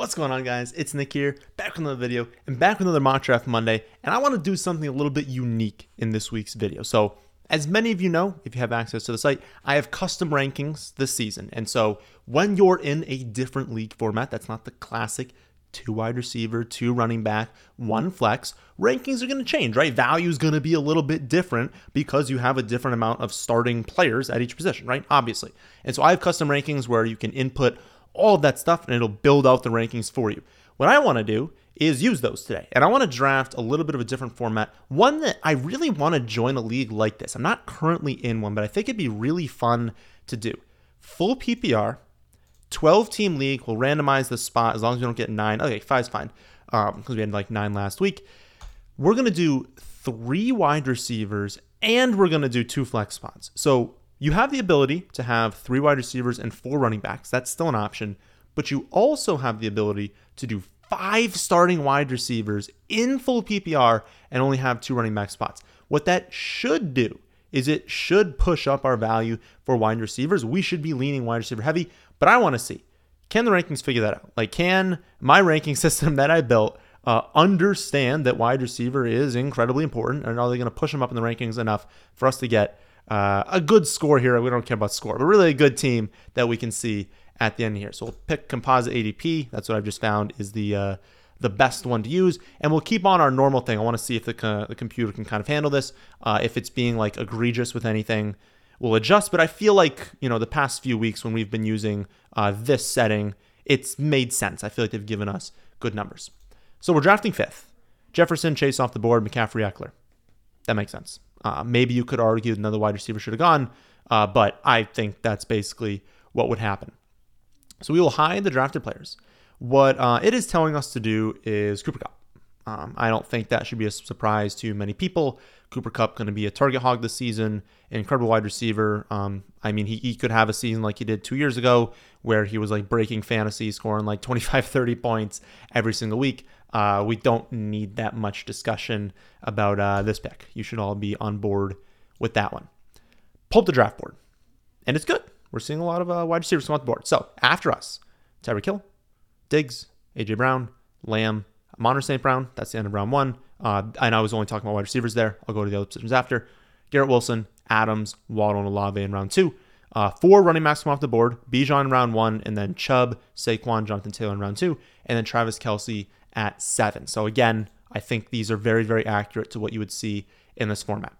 What's going on, guys? It's Nick here, back with another video, and back with another mock draft Monday. And I want to do something a little bit unique in this week's video. So, as many of you know, if you have access to the site, I have custom rankings this season. And so, when you're in a different league format, that's not the classic two wide receiver, two running back, one flex, rankings are going to change, right? Value is going to be a little bit different because you have a different amount of starting players at each position, right? Obviously. And so I have custom rankings where you can input all that stuff and it'll build out the rankings for you. What I want to do is use those today. And I want to draft a little bit of a different format, one that I really want to join a league like this. I'm not currently in one, but I think it'd be really fun to do. Full PPR, 12 team league. We'll randomize the spot as long as we don't get nine. Okay, five's fine because um, we had like nine last week. We're going to do three wide receivers and we're going to do two flex spots. So you have the ability to have three wide receivers and four running backs. That's still an option. But you also have the ability to do five starting wide receivers in full PPR and only have two running back spots. What that should do is it should push up our value for wide receivers. We should be leaning wide receiver heavy, but I want to see can the rankings figure that out? Like, can my ranking system that I built uh, understand that wide receiver is incredibly important? And are they going to push them up in the rankings enough for us to get uh, a good score here. We don't care about score, but really a good team that we can see at the end here. So we'll pick composite ADP. That's what I've just found is the uh, the best one to use, and we'll keep on our normal thing. I want to see if the co- the computer can kind of handle this. Uh, if it's being like egregious with anything, we'll adjust. But I feel like you know the past few weeks when we've been using uh, this setting, it's made sense. I feel like they've given us good numbers. So we're drafting fifth. Jefferson, Chase off the board, McCaffrey, Ekeler. That makes sense. Uh, maybe you could argue another wide receiver should have gone, uh, but I think that's basically what would happen. So we will hide the drafted players. What uh, it is telling us to do is Cooper Kupp. Um, I don't think that should be a surprise to many people. Cooper Kupp going to be a target hog this season, incredible wide receiver. Um, I mean, he, he could have a season like he did two years ago where he was like breaking fantasy, scoring like 25, 30 points every single week. Uh, we don't need that much discussion about uh, this pick. You should all be on board with that one. Pull up the draft board, and it's good. We're seeing a lot of uh, wide receivers come off the board. So after us, Tyreek Hill, Diggs, AJ Brown, Lamb, Amon St. Brown. That's the end of round one. Uh, and I was only talking about wide receivers there. I'll go to the other positions after. Garrett Wilson, Adams, Waddle, and Olave in round two. Uh, four running backs come off the board. Bijan in round one, and then Chubb, Saquon, Jonathan Taylor in round two, and then Travis Kelce at seven. So again, I think these are very, very accurate to what you would see in this format.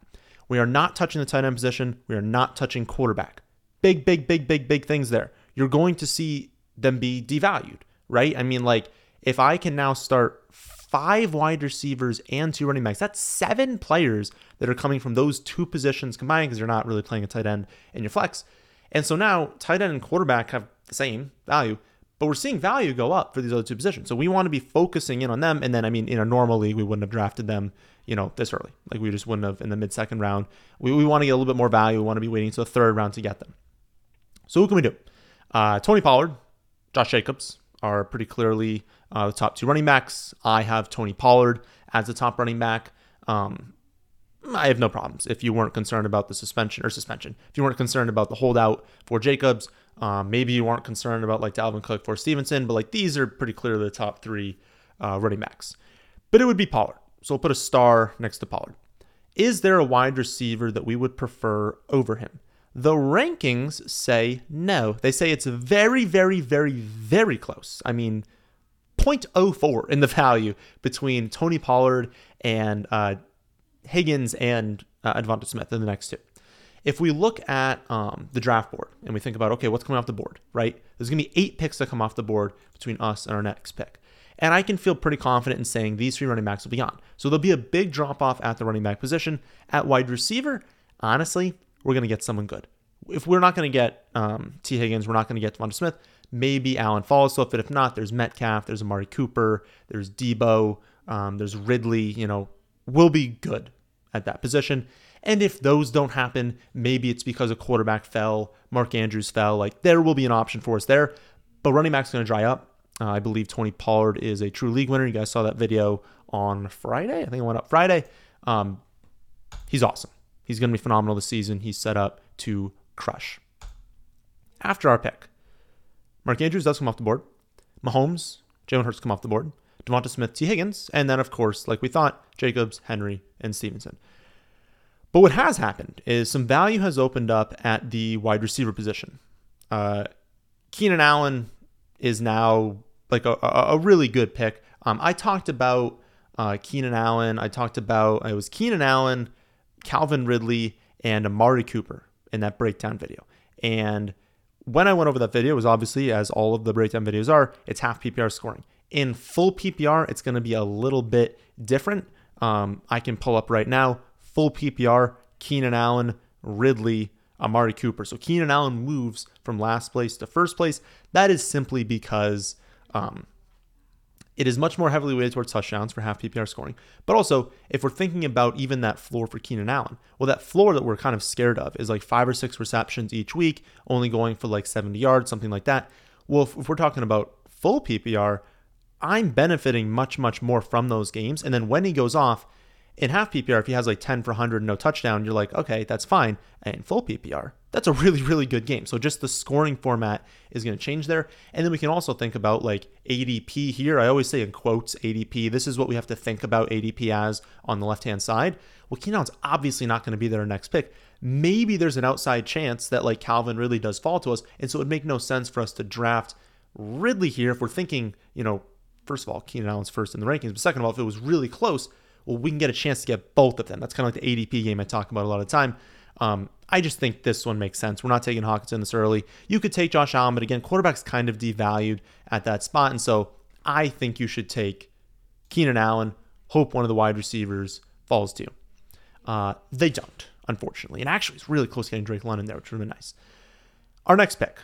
We are not touching the tight end position. We are not touching quarterback. Big, big, big, big, big things there. You're going to see them be devalued, right? I mean, like, if I can now start five wide receivers and two running backs, that's seven players that are coming from those two positions combined because you're not really playing a tight end in your flex. And so now tight end and quarterback have the same value but we're seeing value go up for these other two positions. So we want to be focusing in on them. And then, I mean, in a normal league, we wouldn't have drafted them, you know, this early. Like we just wouldn't have in the mid second round. We, we want to get a little bit more value. We want to be waiting to the third round to get them. So who can we do? Uh, Tony Pollard, Josh Jacobs are pretty clearly uh, the top two running backs. I have Tony Pollard as the top running back. Um, I have no problems if you weren't concerned about the suspension or suspension. If you weren't concerned about the holdout for Jacobs, um, maybe you weren't concerned about like Dalvin Cook for Stevenson, but like these are pretty clearly the top three uh, running backs. But it would be Pollard. So we'll put a star next to Pollard. Is there a wide receiver that we would prefer over him? The rankings say no. They say it's very, very, very, very close. I mean, 0.04 in the value between Tony Pollard and uh, Higgins and uh, Devonta Smith in the next two if we look at um, the draft board and we think about, okay, what's coming off the board, right? There's going to be eight picks that come off the board between us and our next pick. And I can feel pretty confident in saying these three running backs will be on. So there'll be a big drop off at the running back position. At wide receiver, honestly, we're going to get someone good. If we're not going to get um, Tee Higgins, we're not going to get Devonta Smith. Maybe Allen falls off, but if not, there's Metcalf, there's Amari Cooper, there's Deebo, um, there's Ridley. You know, we'll be good at that position. And if those don't happen, maybe it's because a quarterback fell, Mark Andrews fell. Like there will be an option for us there. But running back's going to dry up. Uh, I believe Tony Pollard is a true league winner. You guys saw that video on Friday. I think it went up Friday. Um, he's awesome. He's going to be phenomenal this season. He's set up to crush. After our pick, Mark Andrews does come off the board. Mahomes, Jalen Hurts come off the board, Devonta Smith, Tee Higgins, and then, of course, like we thought, Jacobs, Henry, and Stevenson. But what has happened is some value has opened up at the wide receiver position. Uh, Keenan Allen is now like a, a, really good pick. Um, I talked about uh, Keenan Allen. I talked about it was Keenan Allen, Calvin Ridley, and Amari Cooper in that breakdown video. And when I went over that video, it was obviously as all of the breakdown videos are, it's half PPR scoring. In full PPR, it's going to be a little bit different. Um, I can pull up right now full PPR, Keenan Allen, Ridley, Amari Cooper. So Keenan Allen moves from last place to first place. That is simply because um, it is much more heavily weighted towards touchdowns for half PPR scoring. But also, if we're thinking about even that floor for Keenan Allen, well, that floor that we're kind of scared of is like five or six receptions each week, only going for like 70 yards, something like that. Well, if, if we're talking about full PPR, I'm benefiting much, much more from those games. And then when he goes off, in half PPR, if he has like 10 for 100, no touchdown, you're like, okay, that's fine. And in full PPR, that's a really, really good game. So just the scoring format is going to change there. And then we can also think about like ADP here. I always say in quotes ADP. This is what we have to think about ADP as on the left hand side. Well, Keenan's obviously not going to be their next pick. Maybe there's an outside chance that like Calvin Ridley does fall to us. And so it would make no sense for us to draft Ridley here if we're thinking, you know, first of all, Keenan Allen's first in the rankings, but second of all, if it was really close, well, we can get a chance to get both of them. That's kind of like the ADP game I talk about a lot of time. Um, I just think this one makes sense. We're not taking Hockenson this early. You could take Josh Allen, but again, quarterback's kind of devalued at that spot. And so I think you should take Keenan Allen, hope one of the wide receivers falls to. Uh, they don't, unfortunately. And actually, it's really close getting Drake London there, which would have been nice. Our next pick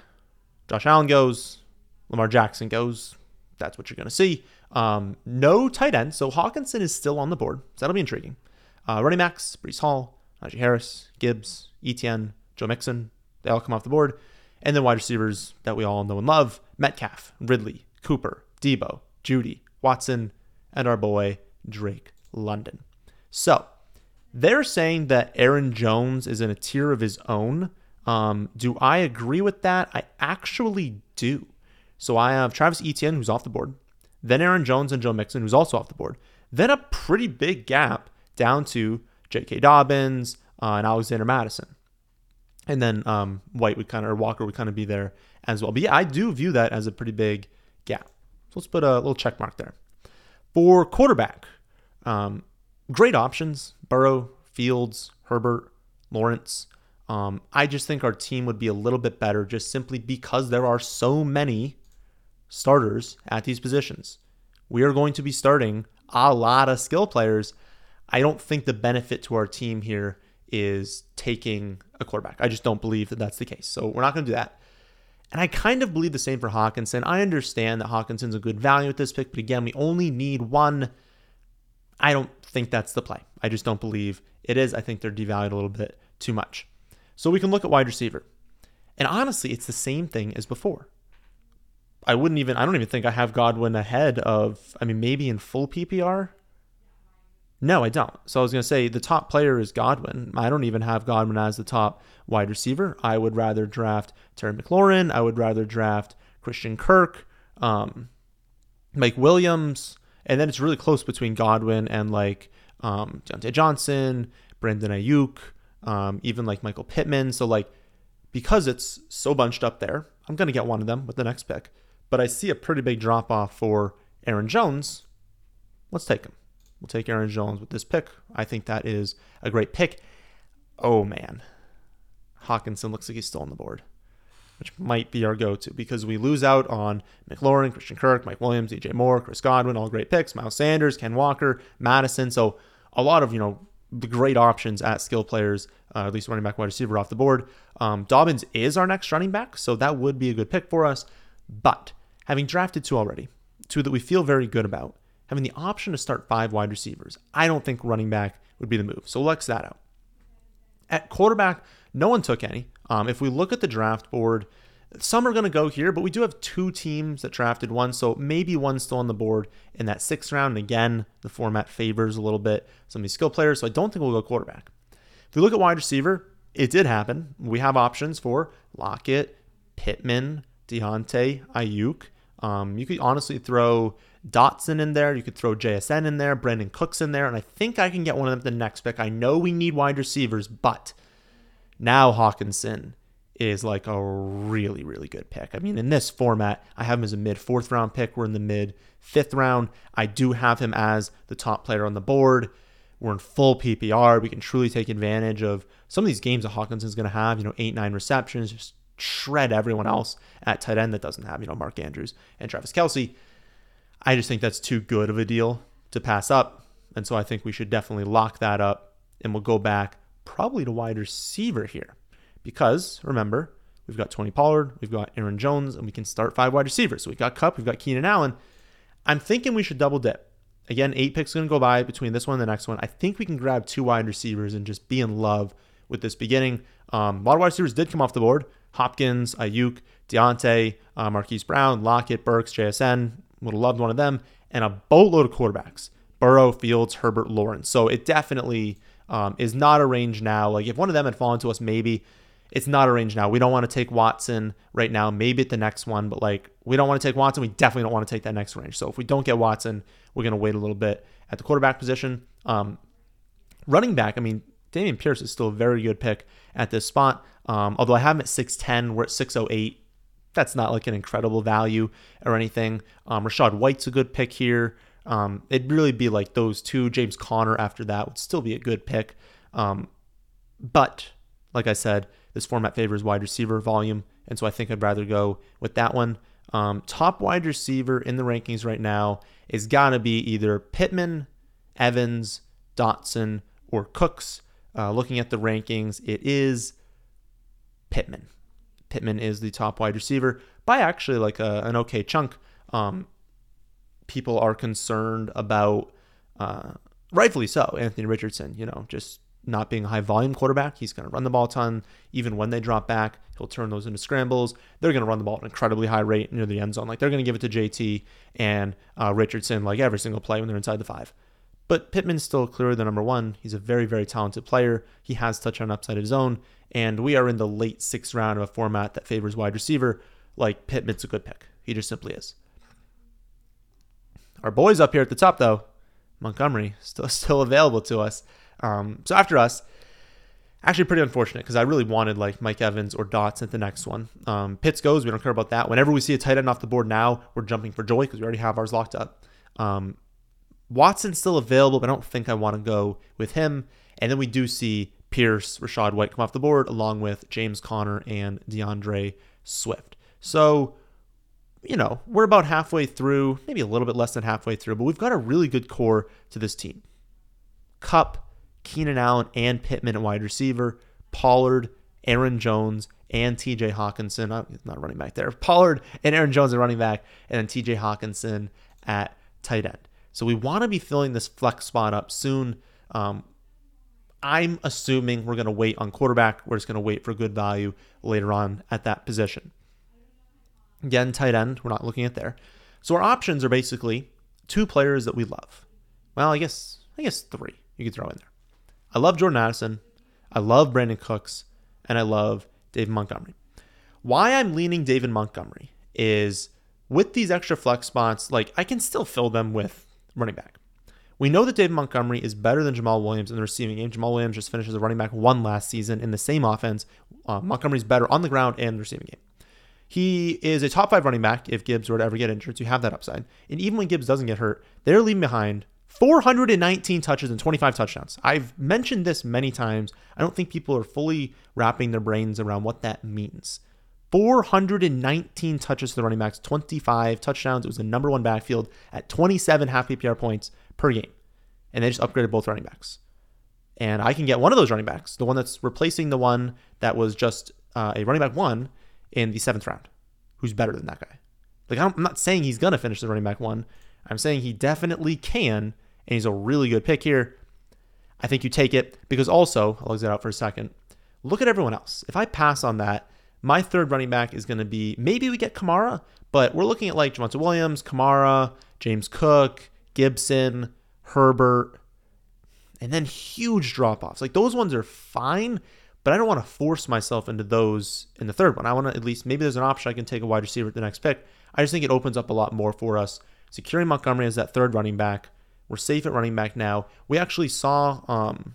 Josh Allen goes, Lamar Jackson goes. That's what you're going to see. Um, no tight end, so Hockenson is still on the board. So that'll be intriguing. Uh, running backs, Breece Hall, Najee Harris, Gibbs, Etienne, Joe Mixon, they all come off the board. And then wide receivers that we all know and love Metcalf, Ridley, Cooper, Deebo, Juju, Watson, and our boy Drake London. So they're saying that Aaron Jones is in a tier of his own. Um, do I agree with that? I actually do. So I have Travis Etienne, who's off the board then Aaron Jones and Joe Mixon, who's also off the board. Then a pretty big gap down to J.K. Dobbins uh, and Alexander Mattison. And then um, White would kind of, or Walker would kind of be there as well. But yeah, I do view that as a pretty big gap. So let's put a little check mark there. For quarterback, um, great options Burrow, Fields, Herbert, Lawrence. Um, I just think our team would be a little bit better just simply because there are so many starters at these positions. We are going to be starting a lot of skill players. I don't think the benefit to our team here is taking a quarterback. I just don't believe that that's the case. So we're not going to do that. And I kind of believe the same for Hockenson. I understand that Hockenson's a good value at this pick, but again, we only need one. I don't think that's the play. I just don't believe it is. I think they're devalued a little bit too much. So we can look at wide receiver. And honestly, it's the same thing as before. I wouldn't even I don't even think I have Godwin ahead of I mean maybe in full PPR. No, I don't. So I was going to say the top player is Godwin. I don't even have Godwin as the top wide receiver. I would rather draft Terry McLaurin. I would rather draft Christian Kirk, um, Mike Williams, and then it's really close between Godwin and like um, Diontae Johnson, Brandon Aiyuk, um, even like Michael Pittman. So like because it's so bunched up there, I'm going to get one of them with the next pick but I see a pretty big drop off for Aaron Jones. Let's take him. We'll take Aaron Jones with this pick. I think that is a great pick. Oh man, Hockenson looks like he's still on the board, which might be our go-to because we lose out on McLaurin, Christian Kirk, Mike Williams, DJ Moore, Chris Godwin, all great picks. Miles Sanders, Ken Walker, Mattison. So a lot of you know the great options at skill players, uh, at least running back, wide receiver off the board. Um, Dobbins is our next running back, so that would be a good pick for us. But having drafted two already, two that we feel very good about, having the option to start five wide receivers, I don't think running back would be the move. So let's that out. At quarterback, no one took any. Um, if we look at the draft board, some are going to go here, but we do have two teams that drafted one, so maybe one's still on the board in that sixth round. And again, the format favors a little bit some of these skill players, so I don't think we'll go quarterback. If we look at wide receiver, it did happen. We have options for Lockett, Pittman, Diontae, Aiyuk. Um, you could honestly throw Dotson in there. You could throw JSN in there, Brandin Cooks in there, and I think I can get one of them the next pick. I know we need wide receivers, but now Hockenson is like a really, really good pick. I mean, in this format, I have him as a mid fourth round pick. We're in the mid fifth round. I do have him as the top player on the board. We're in full PPR. We can truly take advantage of some of these games that Hockenson's going to have, you know, eight, nine receptions, just shred everyone else at tight end that doesn't have, you know, Mark Andrews and Travis Kelce. I just think that's too good of a deal to pass up. And so I think we should definitely lock that up and we'll go back probably to wide receiver here. Because remember, we've got Tony Pollard, we've got Aaron Jones, and we can start five wide receivers. So we've got Kupp, we've got Keenan Allen. I'm thinking we should double dip. Again, eight picks going to go by between this one and the next one. I think we can grab two wide receivers and just be in love with this beginning. Um, a lot of wide receivers did come off the board. Hopkins, Aiyuk, Diontae, uh, Marquise Brown, Lockett, Burks, JSN. Would have loved one of them. And a boatload of quarterbacks. Burrow, Fields, Herbert, Lawrence. So it definitely um, is not a range now. Like if one of them had fallen to us, maybe it's not a range now. We don't want to take Watson right now. Maybe at the next one, but like we don't want to take Watson. We definitely don't want to take that next range. So if we don't get Watson, we're going to wait a little bit at the quarterback position. Um, running back, I mean, Dameon Pierce is still a very good pick at this spot. Um, although I have him at 6'10, we're at 6'08. That's not like an incredible value or anything. Um, Rachaad White's a good pick here. Um, it'd really be like those two. James Conner after that would still be a good pick. Um, but like I said, this format favors wide receiver volume. And so I think I'd rather go with that one. Um, top wide receiver in the rankings right now is got to be either Pittman, Evans, Dotson, or Cooks. Uh, looking at the rankings, it is Pittman. Pittman is the top wide receiver by actually like a, an okay chunk. Um, people are concerned about, uh, rightfully so, Anthony Richardson, you know, just not being a high volume quarterback. He's going to run the ball a ton. Even when they drop back, he'll turn those into scrambles. They're going to run the ball at an incredibly high rate near the end zone. Like they're going to give it to JT and uh, Richardson like every single play when they're inside the five. But Pittman's still clearly the number one. He's a very, very talented player. He has touchdown upside of his own. And we are in the late sixth round of a format that favors wide receiver. Like Pittman's a good pick. He just simply is. Our boys up here at the top, though, Montgomery, still still available to us. Um, so after us, actually pretty unfortunate because I really wanted like Mike Evans or Dots at the next one. Um, Pitts goes, we don't care about that. Whenever we see a tight end off the board now, we're jumping for joy because we already have ours locked up. Um, Watson's still available, but I don't think I want to go with him. And then we do see Pierce, Rachaad White come off the board along with James Conner and D'Andre Swift. So, you know, we're about halfway through, maybe a little bit less than halfway through, but we've got a really good core to this team. Kupp, Keenan Allen and Pittman at wide receiver, Pollard, Aaron Jones, and TJ Hockenson. not running back there. Pollard and Aaron Jones are running back, and then TJ Hockenson at tight end. So we want to be filling this flex spot up soon. Um, I'm assuming we're going to wait on quarterback. We're just going to wait for good value later on at that position. Again, tight end, we're not looking at there. So our options are basically two players that we love. Well, I guess I guess three you could throw in there. I love Jordan Addison. I love Brandin Cooks. And I love David Montgomery. Why I'm leaning David Montgomery is with these extra flex spots, like I can still fill them with running back. We know that David Montgomery is better than Jamaal Williams in the receiving game. Jamaal Williams just finished as a running back one last season in the same offense. Uh, Montgomery's better on the ground and the receiving game. He is a top five running back if Gibbs were to ever get injured, so you have that upside. And even when Gibbs doesn't get hurt, they're leaving behind 419 touches and 25 touchdowns. I've mentioned this many times. I don't think people are fully wrapping their brains around what that means. 419 touches to the running backs, 25 touchdowns. It was the number one backfield at 27 half PPR points per game. And they just upgraded both running backs. And I can get one of those running backs, the one that's replacing the one that was just uh, a running back one in the seventh round, who's better than that guy. Like, I'm not saying he's going to finish the running back one. I'm saying he definitely can and he's a really good pick here. I think you take it because also, I'll exit out for a second. Look at everyone else. If I pass on that, my third running back is going to be maybe we get Kamara, but we're looking at like Javonte Williams, Kamara, James Cook, Gibson, Herbert, and then huge drop offs. Like those ones are fine, but I don't want to force myself into those in the third one. I want to at least maybe there's an option I can take a wide receiver at the next pick. I just think it opens up a lot more for us. Securing Montgomery as that third running back. We're safe at running back now. We actually saw um,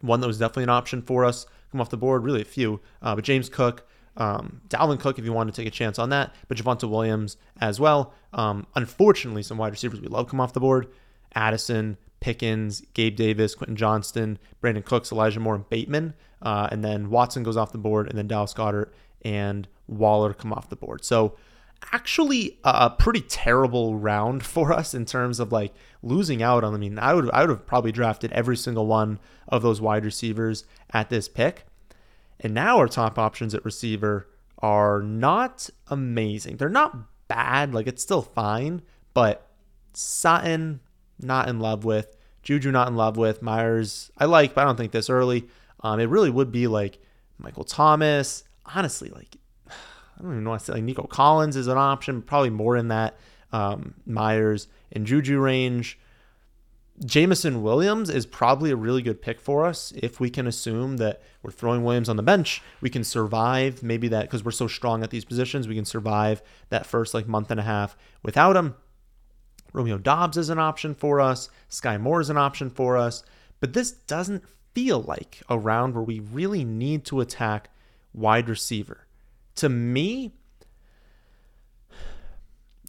one that was definitely an option for us come off the board, really a few, uh, but James Cook. Um, Dalvin Cook, if you want to take a chance on that, but Javonte Williams as well. Um, unfortunately, some wide receivers we love come off the board. Addison, Pickens, Gabe Davis, Quentin Johnston, Brandin Cooks, Elijah Moore, and Bateman. Uh, and then Watson goes off the board, and then Dallas Goedert and Waller come off the board. So actually a pretty terrible round for us in terms of like losing out on. I mean, I would I would have probably drafted every single one of those wide receivers at this pick. And now our top options at receiver are not amazing. They're not bad, like it's still fine, but Sutton not in love with, Juju not in love with, Meyers I like, but I don't think this early. Um, it really would be like Michael Thomas. Honestly, like I don't even know to say. Like Nico Collins is an option, probably more in that um, Meyers and Juju range. Jameson Williams is probably a really good pick for us if we can assume that we're throwing Williams on the bench. We can survive maybe that because we're so strong at these positions. We can survive that first like month and a half without him. Romeo Doubs is an option for us. Skyy Moore is an option for us. But this doesn't feel like a round where we really need to attack wide receiver. To me,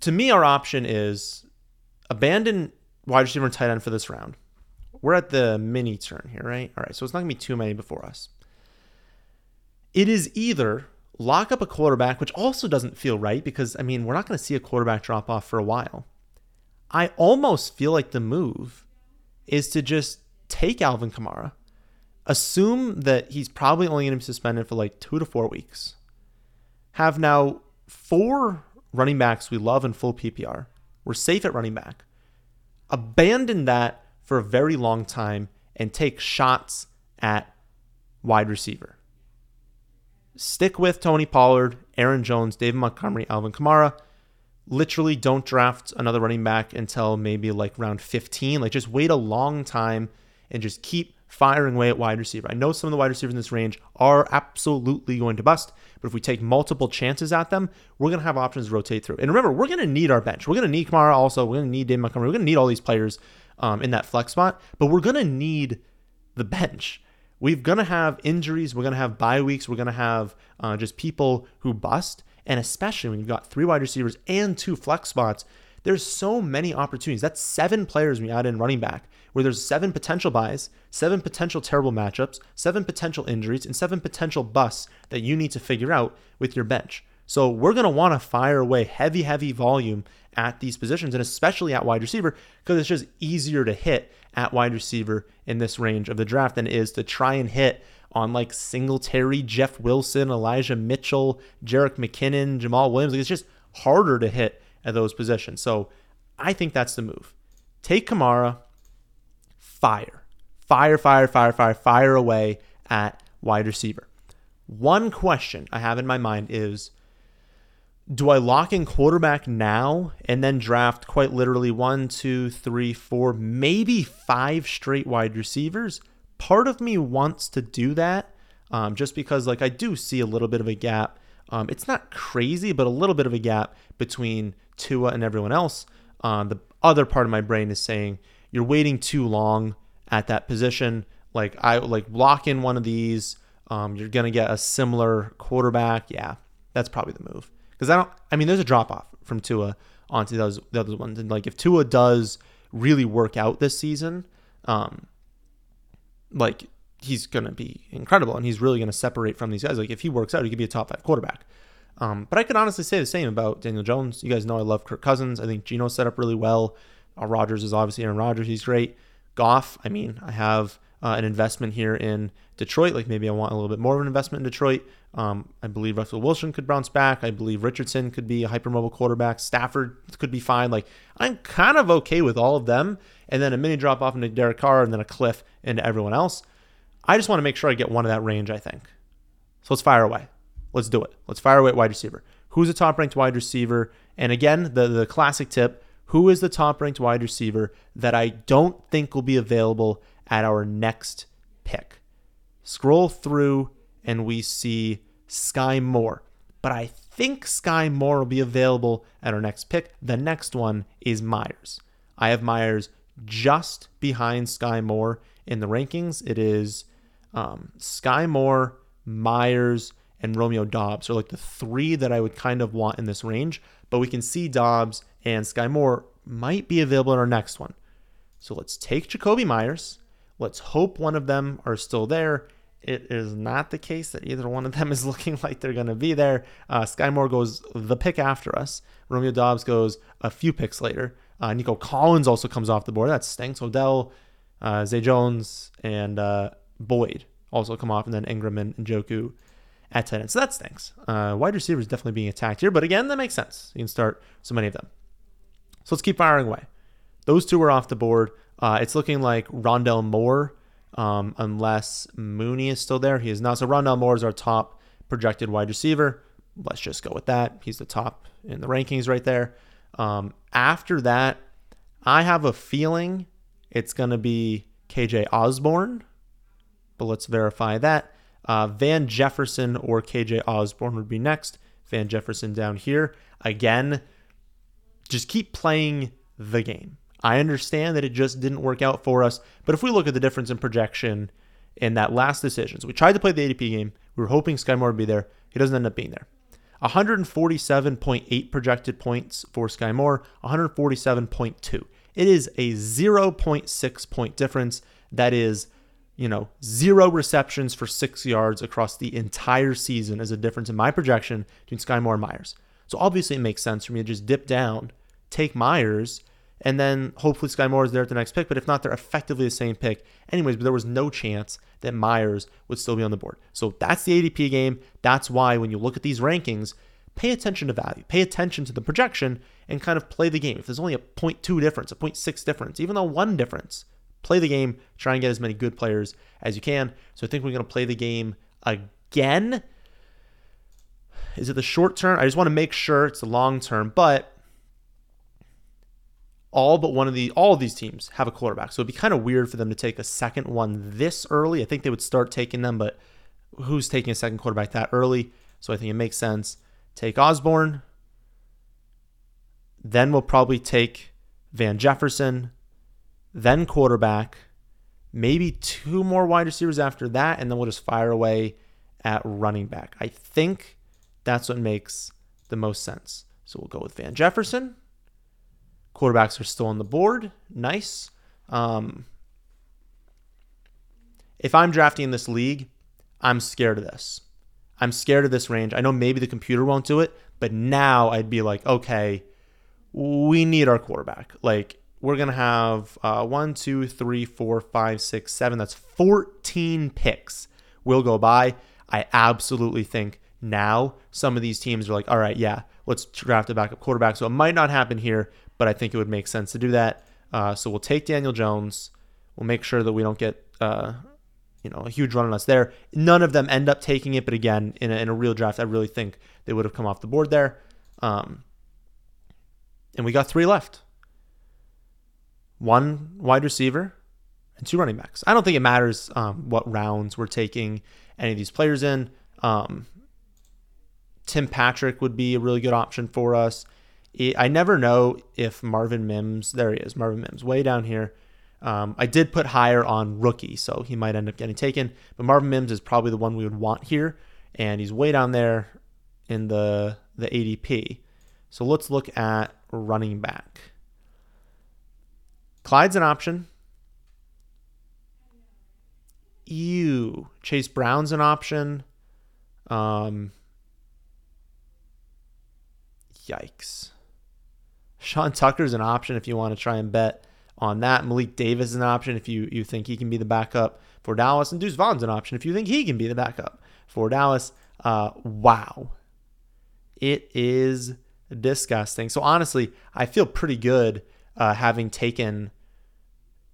to me, our option is abandon wide receiver and tight end for this round. We're at the mini turn here, right? All right, so it's not gonna be too many before us. It is either lock up a quarterback, which also doesn't feel right because I mean we're not gonna see a quarterback drop off for a while. I almost feel like the move is to just take Alvin Kamara, assume that he's probably only going to be suspended for like two to four weeks, have now four running backs we love in full PPR. We're safe at running back. Abandon that for a very long time and take shots at wide receiver. Stick with Tony Pollard, Aaron Jones, David Montgomery, Alvin Kamara literally don't draft another running back until maybe like round 15. Like just wait a long time and just keep firing away at wide receiver. I know some of the wide receivers in this range are absolutely going to bust, but if we take multiple chances at them, we're going to have options to rotate through. And remember, we're going to need our bench. We're going to need Kamara also. We're going to need Dave Montgomery. We're going to need all these players um, in that flex spot, but we're going to need the bench. We're going to have injuries. We're going to have bye weeks. We're going to have uh, just people who bust. And especially when you've got three wide receivers and two flex spots, there's so many opportunities. That's seven players we add in running back, where there's seven potential buys, seven potential terrible matchups, seven potential injuries, and seven potential busts that you need to figure out with your bench. So we're going to want to fire away heavy, heavy volume at these positions, and especially at wide receiver, because it's just easier to hit at wide receiver in this range of the draft than it is to try and hit on like Singletary, Jeff Wilson, Elijah Mitchell, Jerick McKinnon, Jamaal Williams. Like it's just harder to hit at those positions. So I think that's the move. Take Kamara, fire, fire, fire, fire, fire, fire away at wide receiver. One question I have in my mind is do I lock in quarterback now and then draft quite literally one, two, three, four, maybe five straight wide receivers? part of me wants to do that um, just because like I do see a little bit of a gap. Um, it's not crazy, but a little bit of a gap between Tua and everyone else. Um, the other part of my brain is saying you're waiting too long at that position. Like I like lock in one of these. Um, you're gonna get a similar quarterback. Yeah, that's probably the move. Because I don't. I mean, there's a drop off from Tua onto those the other ones, and like if Tua does really work out this season, um, like he's to be incredible and he's really to separate from these guys. Like if he works out, he could be a top five quarterback. Um, but I could honestly say the same about Daniel Jones. You guys know I love Kirk Cousins. I think Geno set up really well. Uh, Rodgers is obviously Aaron Rodgers. He's great. Goff, I mean, I have uh, an investment here in Detroit. Like maybe I want a little bit more of an investment in Detroit. Um, I believe Russell Wilson could bounce back. I believe Richardson could be a hypermobile quarterback. Stafford could be fine. Like I'm kind of okay with all of them. And then a mini drop off into Derek Carr and then a cliff into everyone else. I just want to make sure I get one of that range, I think. So let's fire away. Let's do it. Let's fire away at wide receiver. Who's the top ranked wide receiver? And again, the, the classic tip who is the top ranked wide receiver that I don't think will be available at our next pick? scroll through and we see Skyy Moore. But I think Skyy Moore will be available at our next pick. The next one is Meyers. I have Meyers just behind Skyy Moore in the rankings. It is um, Skyy Moore, Meyers, and Romeo Doubs are like the three that I would kind of want in this range. But we can see Doubs and Skyy Moore might be available in our next one. So let's take Jakobi Meyers. Let's hope one of them are still there. It is not the case that either one of them is looking like they're going to be there. Uh, Skyy Moore goes the pick after us. Romeo Doubs goes a few picks later. Uh, Nico Collins also comes off the board. That stinks. Odell, uh, Zay Jones, and uh, Boyd also come off, and then Ingram and Njoku at 10. So that stinks. Uh, wide receivers definitely being attacked here, but again, that makes sense. You can start so many of them. So let's keep firing away. Those two are off the board. Uh, it's looking like Rondale Moore, um, unless Mooney is still there. He is not. So Rondale Moore is our top projected wide receiver. Let's just go with that. He's the top in the rankings right there. Um, after that, I have a feeling it's going to be KJ Osborn, but let's verify that. Uh, Van Jefferson or KJ Osborn would be next. Van Jefferson down here. Again, just keep playing the game. I understand that it just didn't work out for us, but if we look at the difference in projection in that last decision, so we tried to play the ADP game. We were hoping Skyy Moore would be there. He doesn't end up being there. 147.8 projected points for Skyy Moore, 147.2. It is a 0.6 point difference. That is, you know, zero receptions for six yards across the entire season as a difference in my projection between Skyy Moore and Meyers. So obviously it makes sense for me to just dip down, take Meyers, and then hopefully Skyy Moore is there at the next pick. But if not, they're effectively the same pick. Anyways, but there was no chance that Meyers would still be on the board. So that's the ADP game. That's why when you look at these rankings, pay attention to value, pay attention to the projection, and kind of play the game. If there's only a 0.2 difference, a 0.6 difference, even though one difference, play the game, try and get as many good players as you can. So I think we're going to play the game again. Is it the short term? I just want to make sure it's the long term, but all but one of the all of these teams have a quarterback. So it'd be kind of weird for them to take a second one this early. I think they would start taking them, but who's taking a second quarterback that early? So I think it makes sense. Take Osborn. Then we'll probably take Van Jefferson, then quarterback, maybe two more wide receivers after that, and then we'll just fire away at running back. I think that's what makes the most sense. So we'll go with Van Jefferson. Quarterbacks are still on the board. Nice. Um, if I'm drafting this league, I'm scared of this. I'm scared of this range. I know maybe the computer won't do it, but now I'd be like, okay, we need our quarterback. Like, we're going to have uh, one, two, three, four, five, six, seven. That's 14 picks will go by. I absolutely think now some of these teams are like, all right, yeah, let's draft a backup quarterback. So it might not happen here, but I think it would make sense to do that. Uh, so we'll take Daniel Jones. We'll make sure that we don't get uh, you know a huge run on us there. None of them end up taking it, but again, in a, in a real draft, I really think they would have come off the board there. Um, and we got three left. One wide receiver and two running backs. I don't think it matters um, what rounds we're taking any of these players in. Um, Tim Patrick would be a really good option for us. I never know if Marvin Mims, there he is, Marvin Mims, way down here. Um, I did put higher on rookie, so he might end up getting taken. But Marvin Mims is probably the one we would want here, and he's way down there in the the ADP. So let's look at running back. Clyde's an option. Ew. Chase Brown's an option. Um, yikes. Sean Tucker's an option if you want to try and bet on that. Malik Davis is an option if you, you think he can be the backup for Dallas. And Deuce Vaughn's an option if you think he can be the backup for Dallas. Uh, wow. It is disgusting. So honestly, I feel pretty good uh, having taken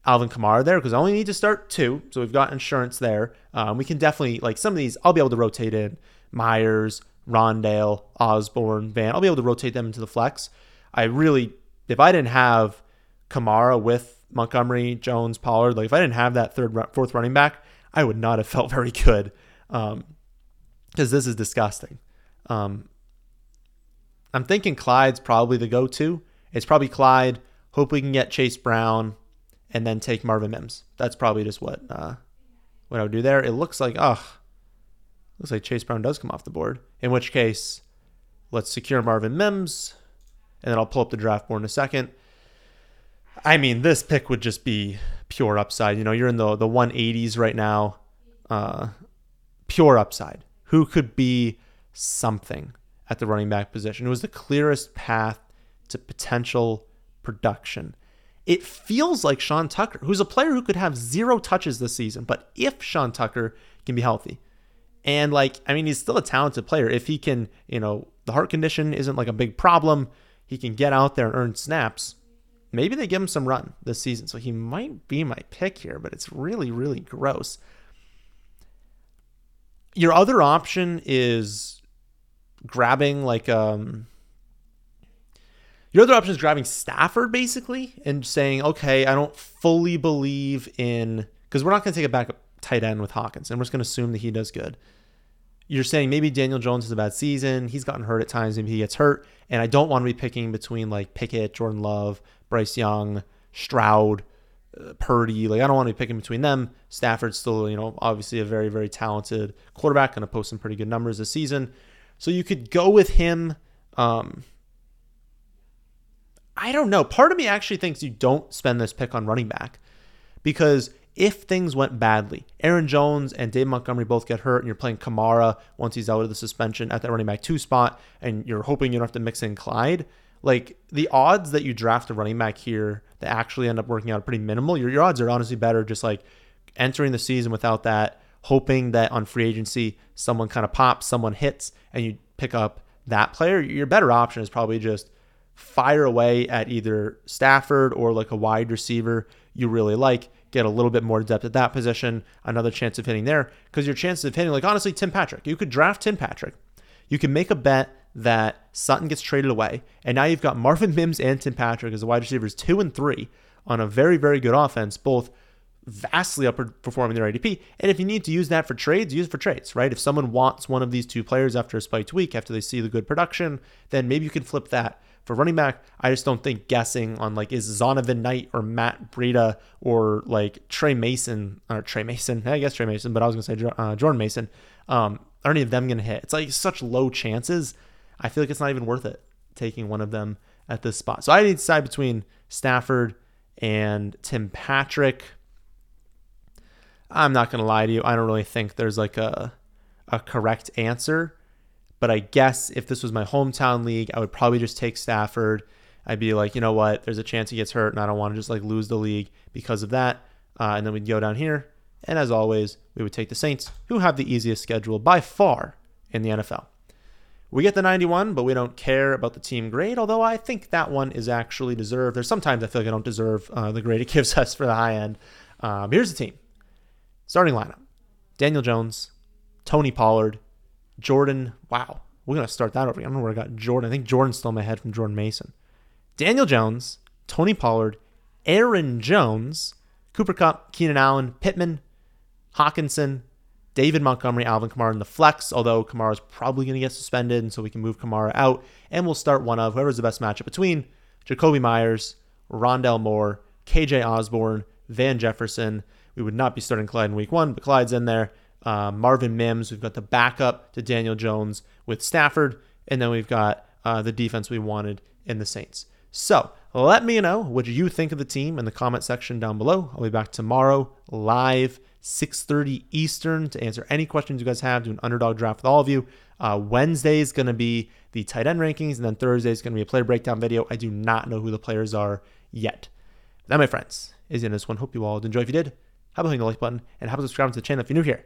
Alvin Kamara there because I only need to start two. So we've got insurance there. Um, we can definitely, like some of these, I'll be able to rotate in Meyers, Rondale, Osborn, Van. I'll be able to rotate them into the flex. I really, if I didn't have Kamara with Montgomery, Jones, Pollard, like if I didn't have that third, fourth running back, I would not have felt very good because um, this is disgusting. Um, I'm thinking Clyde's probably the go-to. It's probably Clyde. Hope we can get Chase Brown, and then take Marvin Mims. That's probably just what uh, what I would do there. It looks like oh, looks like Chase Brown does come off the board. In which case, let's secure Marvin Mims, and then I'll pull up the draft board in a second. I mean, this pick would just be pure upside. You know, you're in the the 180s right now. Uh, pure upside. Who could be something at the running back position? It was the clearest path to potential production. It feels like Sean Tucker, who's a player who could have zero touches this season, but if Sean Tucker can be healthy, and like, I mean, he's still a talented player. If he can, you know, the heart condition isn't like a big problem, he can get out there and earn snaps maybe they give him some run this season. So he might be my pick here, but it's really, really gross. Your other option is grabbing like um your other option is grabbing Stafford basically and saying, okay, I don't fully believe in because we're not going to take a backup tight end with Hawkins, and we're just going to assume that he does good. You're saying maybe Daniel Jones has a bad season. He's gotten hurt at times. Maybe he gets hurt, and I don't want to be picking between like Pickett, Jordan Love, Bryce Young, Stroud, uh, Purdy. Like I don't want to be picking between them. Stafford's still, you know, obviously a very very talented quarterback, going to post some pretty good numbers this season. So you could go with him. Um, I don't know. Part of me actually thinks you don't spend this pick on running back because if things went badly, Aaron Jones and Dave Montgomery both get hurt, and you're playing Kamara once he's out of the suspension at that running back two spot, and you're hoping you don't have to mix in Clyde like the odds that you draft a running back here that actually end up working out are pretty minimal. Your, your odds are honestly better just like entering the season without that, hoping that on free agency someone kind of pops, someone hits, and you pick up that player. Your better option is probably just fire away at either Stafford or like a wide receiver you really like. Get a little bit more depth at that position, another chance of hitting there. Because your chances of hitting, like honestly, Tim Patrick, you could draft Tim Patrick. You can make a bet that Sutton gets traded away, and now you've got Marvin Mims and Tim Patrick as the wide receivers two and three on a very, very good offense, both vastly outperforming their ADP. And if you need to use that for trades, use it for trades, right? If someone wants one of these two players after a spiked week, after they see the good production, then maybe you can flip that. For running back, I just don't think guessing on like is Zonovan Knight or Matt Breida or like Trey Mason or Trey Mason, I guess Trey Mason, but I was gonna say uh, Jordan Mason. Um, are any of them gonna hit? It's like such low chances I feel like it's not even worth it taking one of them at this spot. So I need to decide between Stafford and Tim Patrick. I'm not to lie to you. I don't really think there's like a a correct answer, but I guess if this was my hometown league, I would probably just take Stafford. I'd be like, you know what? There's a chance he gets hurt, and I don't want to just like lose the league because of that. Uh, and then we'd go down here, and as always, we would take the Saints, who have the easiest schedule by far in the NFL. We get the 91, but we don't care about the team grade, although I think that one is actually deserved. There's sometimes I feel like I don't deserve uh, the grade it gives us for the high end. Um, here's the team starting lineup Daniel Jones, Tony Pollard, Jordan. Wow, we're going to start that over. I don't know where I got Jordan. I think Jordan's still in my head from Jordan Mason. Daniel Jones, Tony Pollard, Aaron Jones, Cooper Kupp, Keenan Allen, Pittman, Hockenson, David Montgomery, Alvin Kamara in the flex, although Kamara is probably going to get suspended, and so we can move Kamara out. And we'll start one of whoever's the best matchup between Jakobi Meyers, Rondale Moore, KJ Osborn, Van Jefferson. We would not be starting Clyde in week one, but Clyde's in there. Uh, Marvin Mims. We've got the backup to Daniel Jones with Stafford, and then we've got uh, the defense we wanted in the Saints. So let me know what you think of the team in the comment section down below. I'll be back tomorrow live 6.30 Eastern to answer any questions you guys have, do an underdog draft with all of you. Uh, Wednesday is going to be the tight end rankings, and then Thursday is going to be a player breakdown video. I do not know who the players are yet. That, my friends, is in this one. Hope you all enjoy. If you did, how about hitting the like button and how about subscribing to the channel if you're new here.